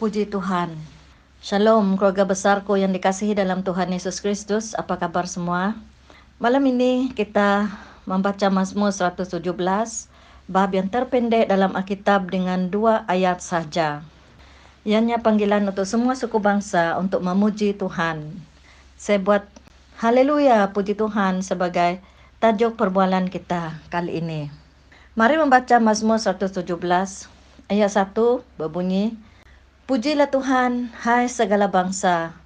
Puji Tuhan. Shalom keluarga besarku yang dikasihi dalam Tuhan Yesus Kristus. Apa kabar semua? Malam ini kita membaca Mazmur 117 bab yang terpendek dalam Alkitab dengan dua ayat saja. Ianya panggilan untuk semua suku bangsa untuk memuji Tuhan. Saya buat Haleluya puji Tuhan sebagai tajuk perbualan kita kali ini. Mari membaca Mazmur 117 ayat 1 berbunyi Pujilah Tuhan hai segala bangsa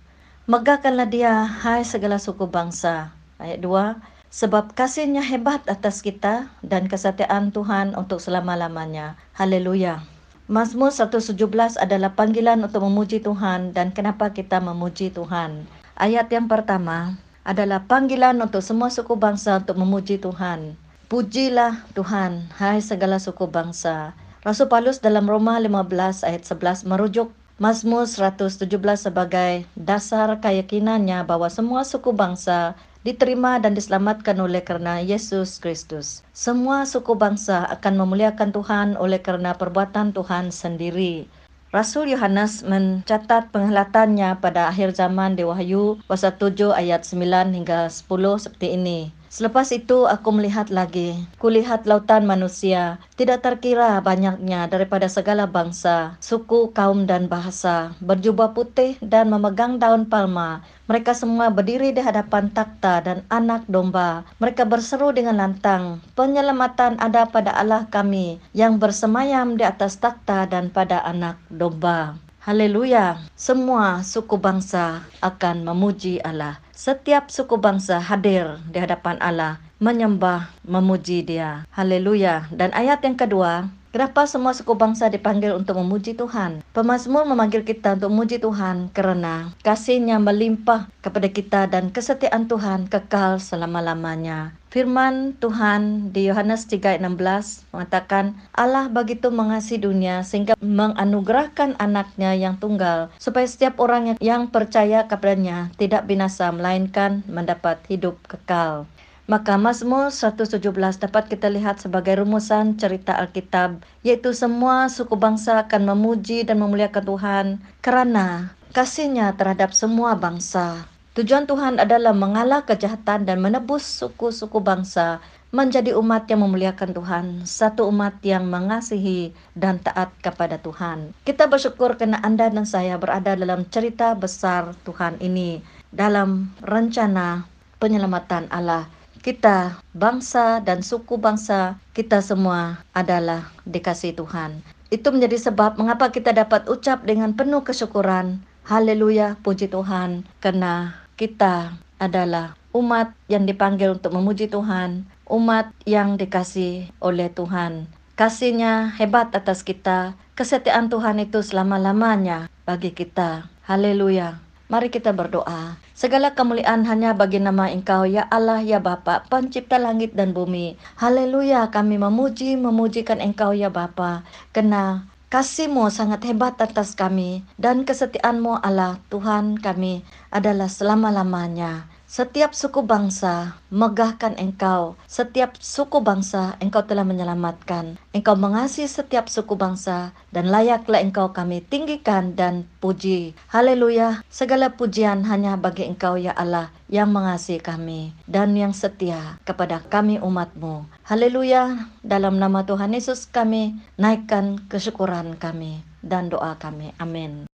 megahkanlah dia hai segala suku bangsa. Ayat 2 sebab kasihnya hebat atas kita dan kesetiaan Tuhan untuk selama-lamanya. Haleluya. Mazmur 117 adalah panggilan untuk memuji Tuhan dan kenapa kita memuji Tuhan. Ayat yang pertama adalah panggilan untuk semua suku bangsa untuk memuji Tuhan. Pujilah Tuhan, hai segala suku bangsa. Rasul Paulus dalam Roma 15 ayat 11 merujuk Mazmur 117 sebagai dasar keyakinannya bahwa semua suku bangsa diterima dan diselamatkan oleh karena Yesus Kristus. Semua suku bangsa akan memuliakan Tuhan oleh karena perbuatan Tuhan sendiri. Rasul Yohanes mencatat penghelatannya pada akhir zaman di Wahyu pasal 7 ayat 9 hingga 10 seperti ini. Selepas itu aku melihat lagi, kulihat lautan manusia, tidak terkira banyaknya daripada segala bangsa, suku, kaum dan bahasa, berjubah putih dan memegang daun palma. Mereka semua berdiri di hadapan takhta dan anak domba. Mereka berseru dengan lantang, penyelamatan ada pada Allah kami yang bersemayam di atas takhta dan pada anak domba. Haleluya. Semua suku bangsa akan memuji Allah. Setiap suku bangsa hadir di hadapan Allah, menyembah, memuji Dia. Haleluya. Dan ayat yang kedua, Kenapa semua suku bangsa dipanggil untuk memuji Tuhan? Pemazmur memanggil kita untuk memuji Tuhan karena kasihnya melimpah kepada kita dan kesetiaan Tuhan kekal selama-lamanya. Firman Tuhan di Yohanes 3:16 mengatakan Allah begitu mengasihi dunia sehingga menganugerahkan anaknya yang tunggal supaya setiap orang yang percaya kepadanya tidak binasa melainkan mendapat hidup kekal. Maka Mazmur 117 dapat kita lihat sebagai rumusan cerita Alkitab, yaitu semua suku bangsa akan memuji dan memuliakan Tuhan karena kasihnya terhadap semua bangsa. Tujuan Tuhan adalah mengalah kejahatan dan menebus suku-suku bangsa menjadi umat yang memuliakan Tuhan, satu umat yang mengasihi dan taat kepada Tuhan. Kita bersyukur karena Anda dan saya berada dalam cerita besar Tuhan ini, dalam rencana penyelamatan Allah kita, bangsa dan suku bangsa, kita semua adalah dikasih Tuhan. Itu menjadi sebab mengapa kita dapat ucap dengan penuh kesyukuran. Haleluya, puji Tuhan, karena kita adalah umat yang dipanggil untuk memuji Tuhan, umat yang dikasih oleh Tuhan. Kasihnya hebat atas kita, kesetiaan Tuhan itu selama-lamanya bagi kita. Haleluya. Mari kita berdoa. Segala kemuliaan hanya bagi nama Engkau, ya Allah, ya Bapa, pencipta langit dan bumi. Haleluya, kami memuji, memujikan Engkau, ya Bapa. Karena kasihmu sangat hebat atas kami, dan kesetiaanmu Allah, Tuhan kami, adalah selama-lamanya. Setiap suku bangsa megahkan engkau. Setiap suku bangsa engkau telah menyelamatkan. Engkau mengasihi setiap suku bangsa dan layaklah engkau kami tinggikan dan puji. Haleluya. Segala pujian hanya bagi engkau ya Allah yang mengasihi kami dan yang setia kepada kami umatmu. Haleluya. Dalam nama Tuhan Yesus kami naikkan kesyukuran kami dan doa kami. Amin.